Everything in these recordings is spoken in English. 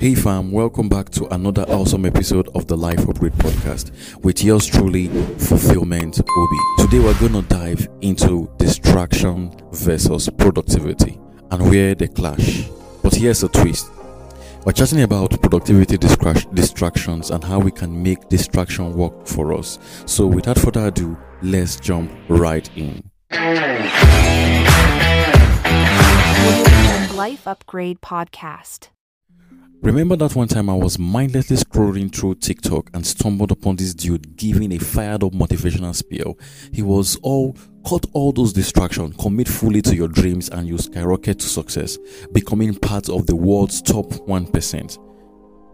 Hey fam, welcome back to another awesome episode of the Life Upgrade podcast with yours truly, Fulfillment Obi. Today we're going to dive into distraction versus productivity and where they clash. But here's a twist. We're chatting about productivity distractions and how we can make distraction work for us. So without further ado, let's jump right in. Life Upgrade Podcast. Remember that one time I was mindlessly scrolling through TikTok and stumbled upon this dude giving a fired up motivational spiel. He was all cut all those distractions, commit fully to your dreams, and you skyrocket to success, becoming part of the world's top 1%.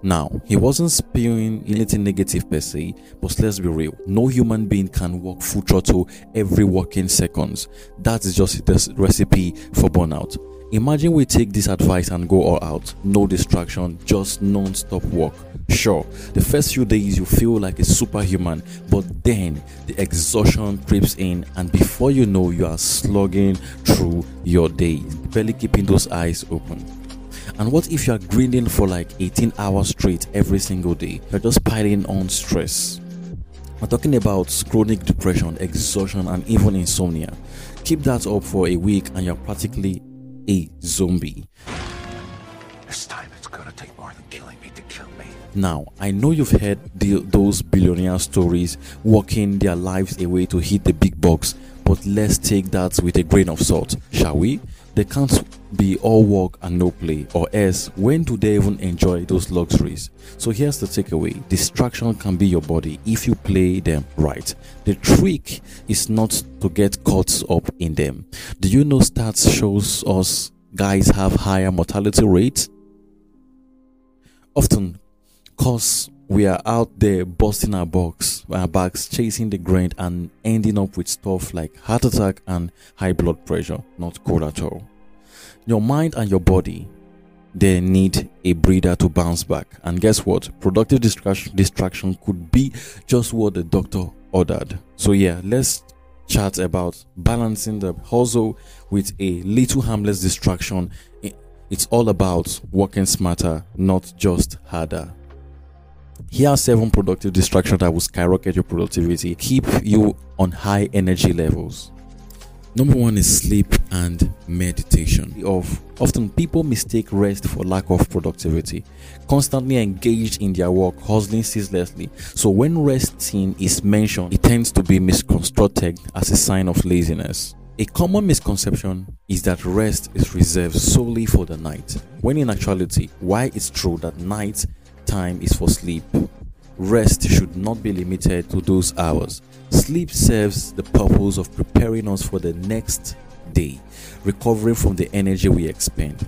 Now, he wasn't spewing anything negative per se, but let's be real. No human being can work full throttle every working seconds. That is just the recipe for burnout. Imagine we take this advice and go all out. No distraction, just non stop work. Sure, the first few days you feel like a superhuman, but then the exhaustion creeps in, and before you know, you are slugging through your day, barely keeping those eyes open. And what if you are grinding for like 18 hours straight every single day? You're just piling on stress. We're talking about chronic depression, exhaustion, and even insomnia. Keep that up for a week, and you're practically a zombie. This time it's gonna take more than killing me to kill me. Now, I know you've heard the, those billionaire stories working their lives away to hit the big bucks, but let's take that with a grain of salt, shall we? They can't be all work and no play, or else, when do they even enjoy those luxuries? So, here's the takeaway distraction can be your body if you play them right. The trick is not to get caught up in them. Do you know stats shows us guys have higher mortality rates? Often, cause we are out there busting our box, our backs, chasing the grind, and ending up with stuff like heart attack and high blood pressure. Not cool at all. Your mind and your body, they need a breather to bounce back. And guess what? Productive distraction, distraction could be just what the doctor ordered. So yeah, let's chat about balancing the hustle with a little harmless distraction. It's all about working smarter, not just harder. Here are seven productive distractions that will skyrocket your productivity, keep you on high energy levels. Number one is sleep and meditation. Of often people mistake rest for lack of productivity, constantly engaged in their work, hustling ceaselessly. So when resting is mentioned, it tends to be misconstrued as a sign of laziness. A common misconception is that rest is reserved solely for the night, when in actuality, why it's true that night time is for sleep. Rest should not be limited to those hours. Sleep serves the purpose of preparing us for the next day, recovering from the energy we expend.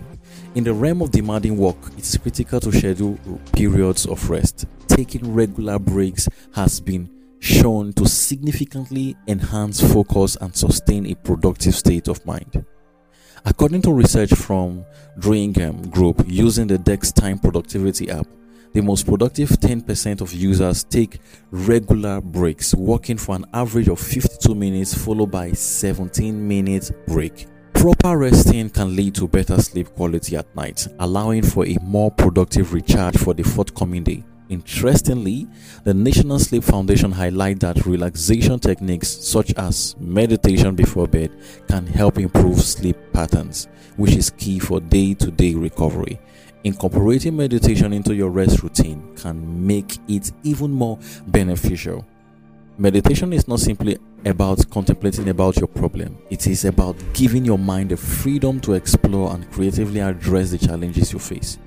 In the realm of demanding work, it's critical to schedule periods of rest. Taking regular breaks has been shown to significantly enhance focus and sustain a productive state of mind. According to research from Draugiem Group using the DeskTime Productivity app, the most productive 10% of users take regular breaks, working for an average of 52 minutes followed by 17 minutes break. Proper resting can lead to better sleep quality at night, allowing for a more productive recharge for the forthcoming day. Interestingly, the National Sleep Foundation highlight that relaxation techniques such as meditation before bed can help improve sleep patterns, which is key for day-to-day recovery. Incorporating meditation into your rest routine can make it even more beneficial. Meditation is not simply about contemplating about your problem. It is about giving your mind the freedom to explore and creatively address the challenges you face.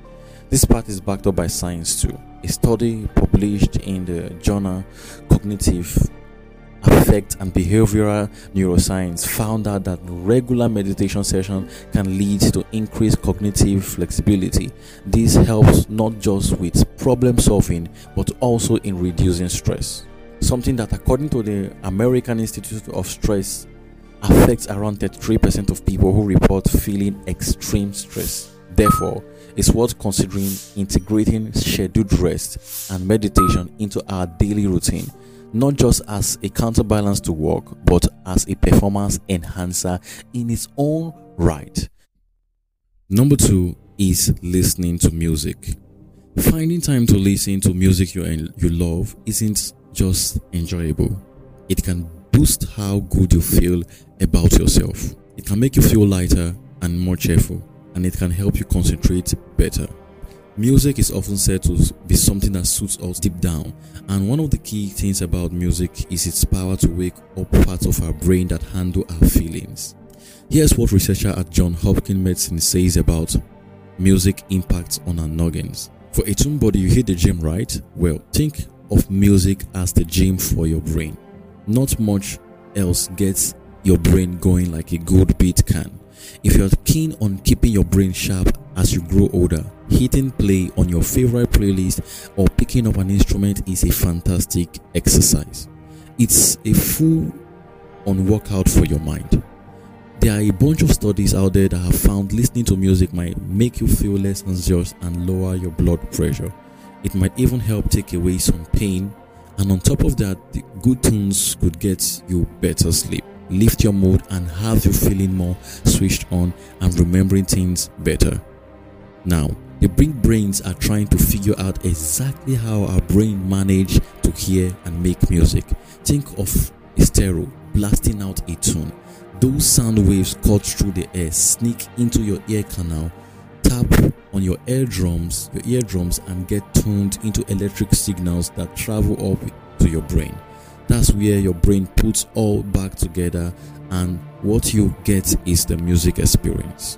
This part is backed up by science too. A study published in the journal Cognitive affect and behavioral neuroscience found out that regular meditation session can lead to increased cognitive flexibility. This helps not just with problem solving but also in reducing stress. Something that according to the american institute of stress affects around 33% of people who report feeling extreme stress. Therefore it's worth considering integrating scheduled rest and meditation into our daily routine not just as a counterbalance to work, but as a performance enhancer in its own right. Number two is listening to music. Finding time to listen to music you, you love isn't just enjoyable, it can boost how good you feel about yourself. It can make you feel lighter and more cheerful, and it can help you concentrate better. Music is often said to be something that suits us deep down, and one of the key things about music is its power to wake up parts of our brain that handle our feelings. Here's what researcher at Johns Hopkins Medicine says about music impacts on our noggins. For a tuned body, you hit the gym, right? Well, think of music as the gym for your brain. Not much else gets your brain going like a good beat can. If you're keen on keeping your brain sharp as you grow older, hitting play on your favorite playlist or picking up an instrument is a fantastic exercise. It's a full on workout for your mind. There are a bunch of studies out there that have found listening to music might make you feel less anxious and lower your blood pressure. It might even help take away some pain, and on top of that, the good tunes could get you better sleep, lift your mood, and have you feeling more switched on and remembering things better. Now, the big brains are trying to figure out exactly how our brain manage to hear and make music. Think of stereo blasting out a tune. Those sound waves cut through the air, sneak into your ear canal, tap on your eardrums, your eardrums, and get tuned into electric signals that travel up to your brain. That's where your brain puts all back together, and what you get is the music experience.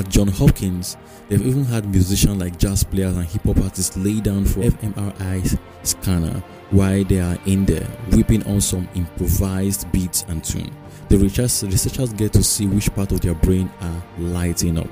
At Johns Hopkins, they've even had musicians like jazz players and hip hop artists lay down for fMRI scanner while they are in there, whipping on some improvised beats and tune. The researchers get to see which part of their brain are lighting up.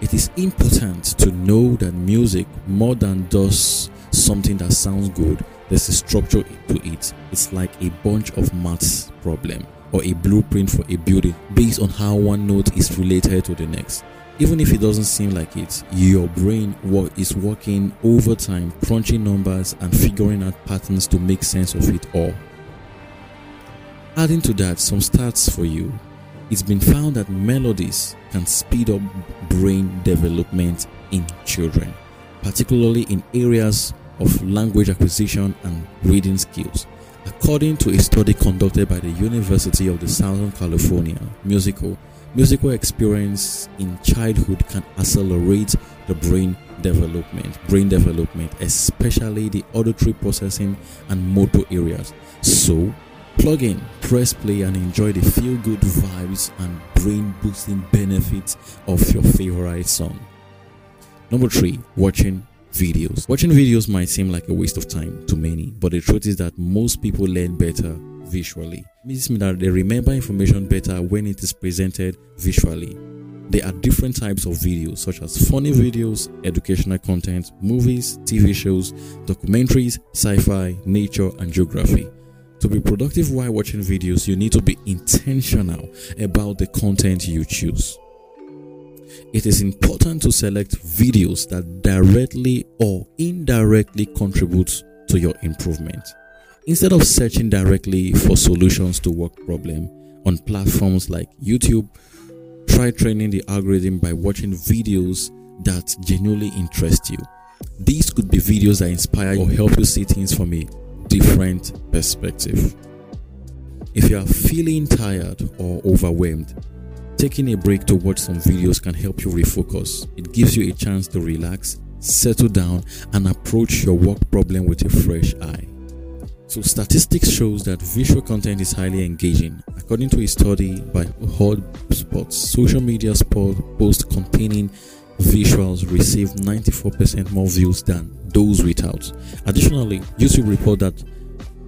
It is important to know that music, more than just something that sounds good, there's a structure to it. It's like a bunch of maths problem or a blueprint for a building based on how one note is related to the next. Even if it doesn't seem like it, your brain is working overtime, crunching numbers and figuring out patterns to make sense of it all. Adding to that, some stats for you. It's been found that melodies can speed up brain development in children, particularly in areas of language acquisition and reading skills. According to a study conducted by the University of the Southern California, musical musical experience in childhood can accelerate the brain development, brain development, especially the auditory processing and motor areas. So, Plug in, press play, and enjoy the feel good vibes and brain boosting benefits of your favorite song. Number three, watching videos. Watching videos might seem like a waste of time to many, but the truth is that most people learn better visually. This means that they remember information better when it is presented visually. There are different types of videos, such as funny videos, educational content, movies, TV shows, documentaries, sci fi, nature, and geography. To be productive while watching videos, you need to be intentional about the content you choose. It is important to select videos that directly or indirectly contribute to your improvement. Instead of searching directly for solutions to work problem on platforms like YouTube, try training the algorithm by watching videos that genuinely interest you. These could be videos that inspire or help you see things from a different perspective. If you are feeling tired or overwhelmed, taking a break to watch some videos can help you refocus. It gives you a chance to relax, settle down, and approach your work problem with a fresh eye. So, statistics shows that visual content is highly engaging. According to a study by HubSpot, social media posts containing visuals receive 94% more views than those without. Additionally, YouTube report that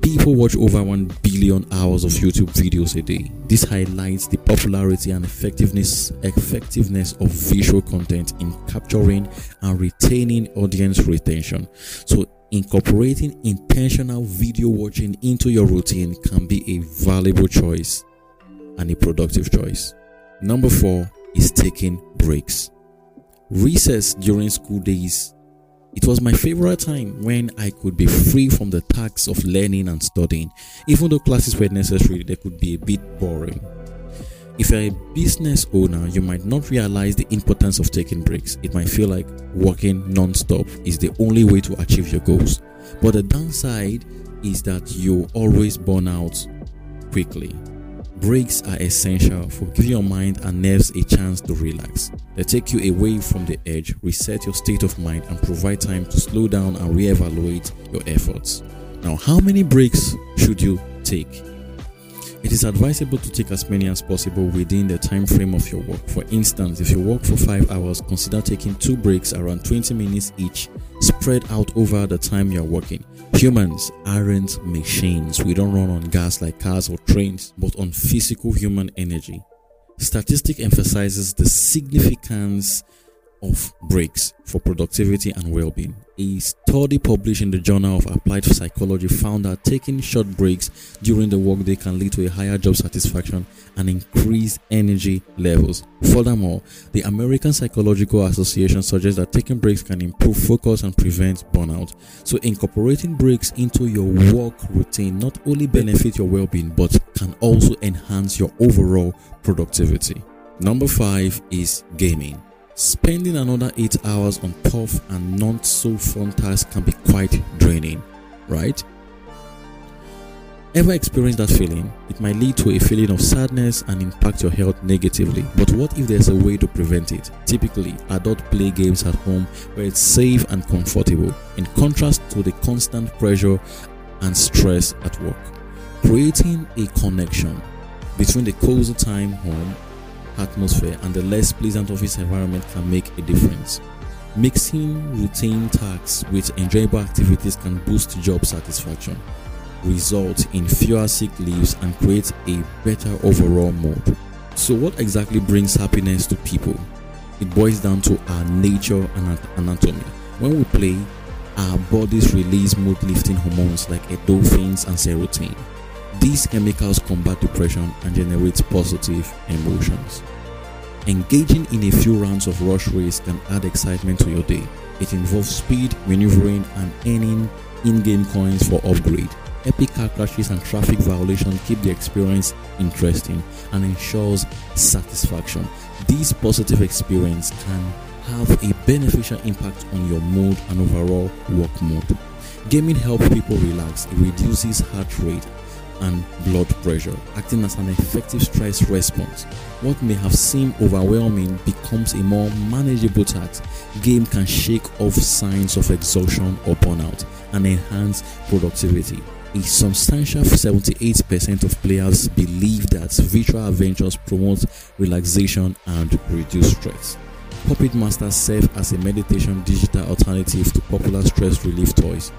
people watch over 1 billion hours of YouTube videos a day. This highlights the popularity and effectiveness effectiveness of visual content in capturing and retaining audience retention. So incorporating intentional video watching into your routine can be a valuable choice and a productive choice. Number 4 is taking breaks. Recess during school days. It was my favorite time when I could be free from the tax of learning and studying. Even though classes were necessary, they could be a bit boring. If you're a business owner, you might not realize the importance of taking breaks. It might feel like working non stop is the only way to achieve your goals. But the downside is that you always burn out quickly. Breaks are essential for giving your mind and nerves a chance to relax. They take you away from the edge, reset your state of mind, and provide time to slow down and reevaluate your efforts. Now, how many breaks should you take? It is advisable to take as many as possible within the time frame of your work. For instance, if you work for 5 hours, consider taking 2 breaks around 20 minutes each, spread out over the time you are working. Humans aren't machines. We don't run on gas like cars or trains, but on physical human energy. Statistic emphasizes the significance of breaks for productivity and well-being. A study published in the Journal of Applied Psychology found that taking short breaks during the workday can lead to a higher job satisfaction and increased energy levels. Furthermore, the American Psychological Association suggests that taking breaks can improve focus and prevent burnout. So incorporating breaks into your work routine not only benefit your well-being but can also enhance your overall productivity. Number 5 is gaming. Spending another 8 hours on tough and not so fun tasks can be quite draining, right? Ever experienced that feeling? It might lead to a feeling of sadness and impact your health negatively. But what if there's a way to prevent it? Typically, adults play games at home where it's safe and comfortable, in contrast to the constant pressure and stress at work. Creating a connection between the cozy time home atmosphere and the less pleasant office environment can make a difference. Mixing routine tasks with enjoyable activities can boost job satisfaction, result in fewer sick leaves, and create a better overall mood. So, what exactly brings happiness to people? It boils down to our nature and anatomy. When we play, our bodies release mood lifting hormones like endorphins and serotonin. These chemicals combat depression and generate positive emotions. Engaging in a few rounds of rush race can add excitement to your day. It involves speed, maneuvering, and earning in game coins for upgrade. Epic car crashes and traffic violations keep the experience interesting and ensures satisfaction. This positive experience can have a beneficial impact on your mood and overall work mood. Gaming helps people relax, it reduces heart rate and blood pressure, acting as an effective stress response. What may have seemed overwhelming becomes a more manageable task. Game can shake off signs of exhaustion or burnout and enhance productivity. A substantial 78% of players believe that virtual adventures promote relaxation and reduce stress. Pop It Masters serve as a meditation digital alternative to popular stress relief toys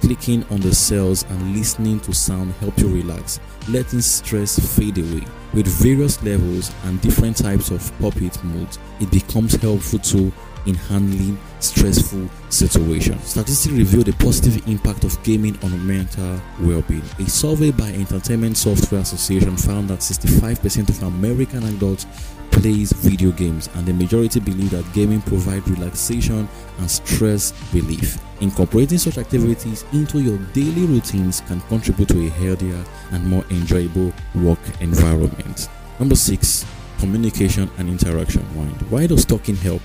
Clicking on the cells and listening to sound help you relax, letting stress fade away. With various levels and different types of puppet modes, it becomes helpful to in handling stressful situations. Statistics reveal the positive impact of gaming on mental well-being. A survey by Entertainment Software Association found that 65% of American adults plays video games and the majority believe that gaming provides relaxation and stress relief. Incorporating such activities into your daily routines can contribute to a healthier and more enjoyable work environment. Number 6, communication and interaction. Why does talking help?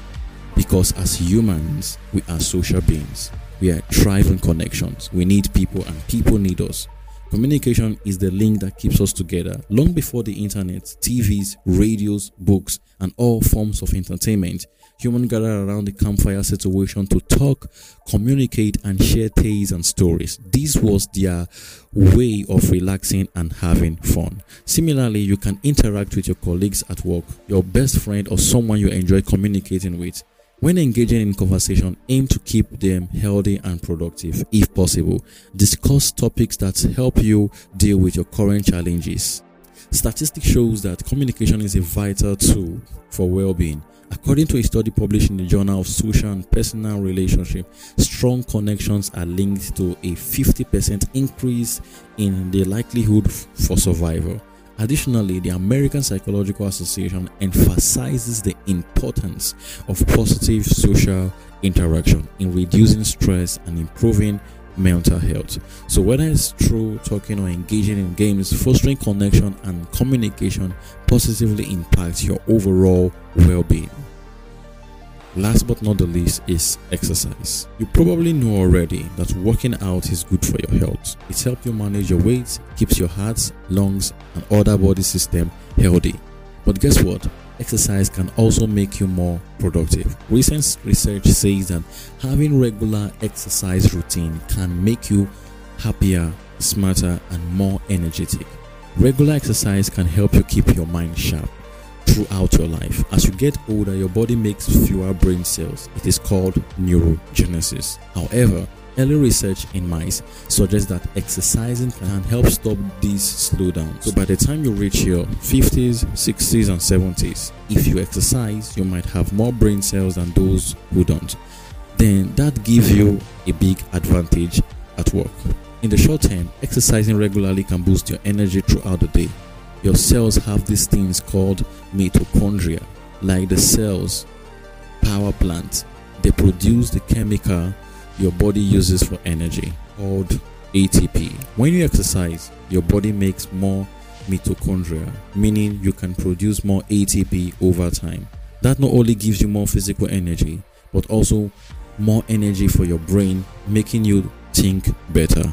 Because as humans, we are social beings. We are thriving connections. We need people and people need us. Communication is the link that keeps us together. Long before the internet, TVs, radios, books, and all forms of entertainment, humans gathered around the campfire situation to talk, communicate, and share tales and stories. This was their way of relaxing and having fun. Similarly, you can interact with your colleagues at work, your best friend, or someone you enjoy communicating with. When engaging in conversation, aim to keep them healthy and productive if possible. Discuss topics that help you deal with your current challenges. Statistics shows that communication is a vital tool for well-being. According to a study published in the Journal of Social and Personal Relationship, strong connections are linked to a 50% increase in the likelihood for survival. Additionally, the American Psychological Association emphasizes the importance of positive social interaction in reducing stress and improving mental health. So, whether it's through talking or engaging in games, fostering connection and communication positively impacts your overall well being. Last but not the least is exercise. You probably know already that working out is good for your health. It helps you manage your weight, keeps your heart, lungs, and other body system healthy. But guess what? Exercise can also make you more productive. Recent research says that having regular exercise routine can make you happier, smarter, and more energetic. Regular exercise can help you keep your mind sharp throughout your life. As you get older, your body makes fewer brain cells. It is called neurogenesis. However, early research in mice suggests that exercising can help stop these slowdowns. So by the time you reach your 50s, 60s, and 70s, if you exercise, you might have more brain cells than those who don't. Then that gives you a big advantage at work. In the short term, exercising regularly can boost your energy throughout the day your cells have these things called mitochondria, like the cells power plant. They produce the chemical your body uses for energy called ATP. When you exercise, your body makes more mitochondria, meaning you can produce more ATP over time. That not only gives you more physical energy, but also more energy for your brain, making you think better.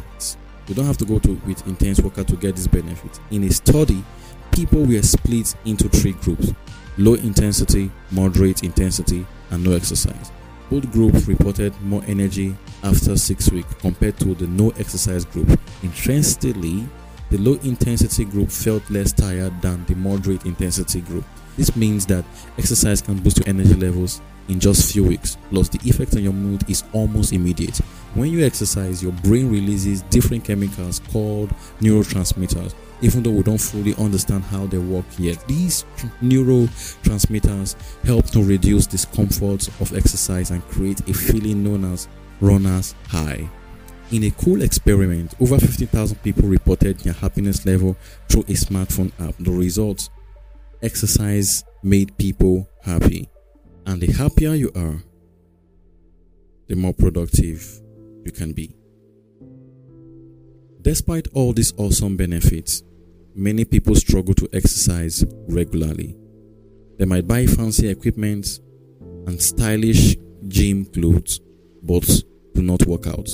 You don't have to go to with intense workout to get this benefit. In a study, people were split into three groups: low intensity, moderate intensity, and no exercise. Both groups reported more energy after six weeks compared to the no exercise group. Interestingly, the low intensity group felt less tired than the moderate intensity group. This means that exercise can boost your energy levels in just a few weeks. Plus, the effect on your mood is almost immediate. When you exercise, your brain releases different chemicals called neurotransmitters. Even though we don't fully understand how they work yet, these neurotransmitters help to reduce discomfort of exercise and create a feeling known as runner's high. In a cool experiment, over 50,000 people reported their happiness level through a smartphone app. The results exercise made people happy. And the happier you are, the more productive you can be. Despite all these awesome benefits, many people struggle to exercise regularly. They might buy fancy equipment and stylish gym clothes, but do not work out.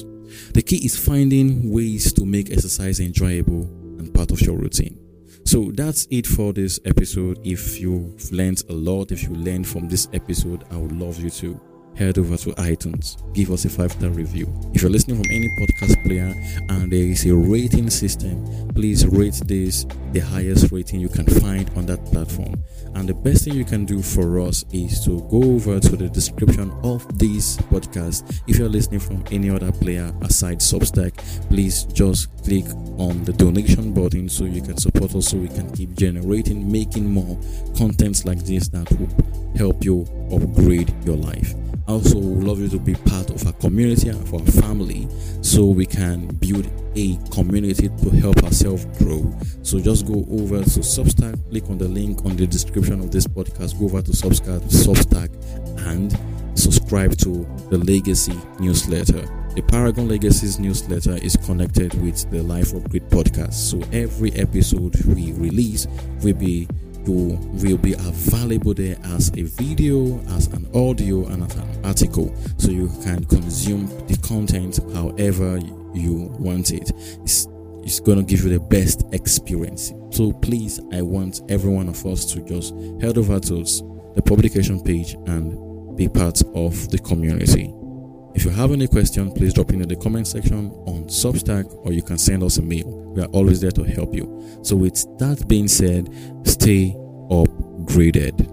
The key is finding ways to make exercise enjoyable and part of your routine. So that's it for this episode. If you've learned a lot, if you learned from this episode, I would love you to head over to iTunes, give us a five star review. If you're listening from any podcast player and there is a rating system, please rate this the highest rating you can find on that platform. And the best thing you can do for us is to go over to the description of this podcast. If you're listening from any other player aside Substack, please just click on the donation button so you can support us so we can keep generating, making more contents like this that will help you upgrade your life. Also, love you to be part of our community and of our family so we can build a community to help ourselves grow. So just go over to Substack, click on the link on the description of this podcast, go over to Substack, Substack and subscribe to the Legacy newsletter. The Paragon Legacies newsletter is connected with the Life Upgrade podcast. So every episode we release will be you will be available there as a video, as an audio, and as an article. So you can consume the content however you want it. It's, it's going to give you the best experience. So please, I want every one of us to just head over to the publication page and be part of the community. If you have any question, please drop in the comment section on Substack or you can send us a mail. We are always there to help you. So, with that being said, stay upgraded.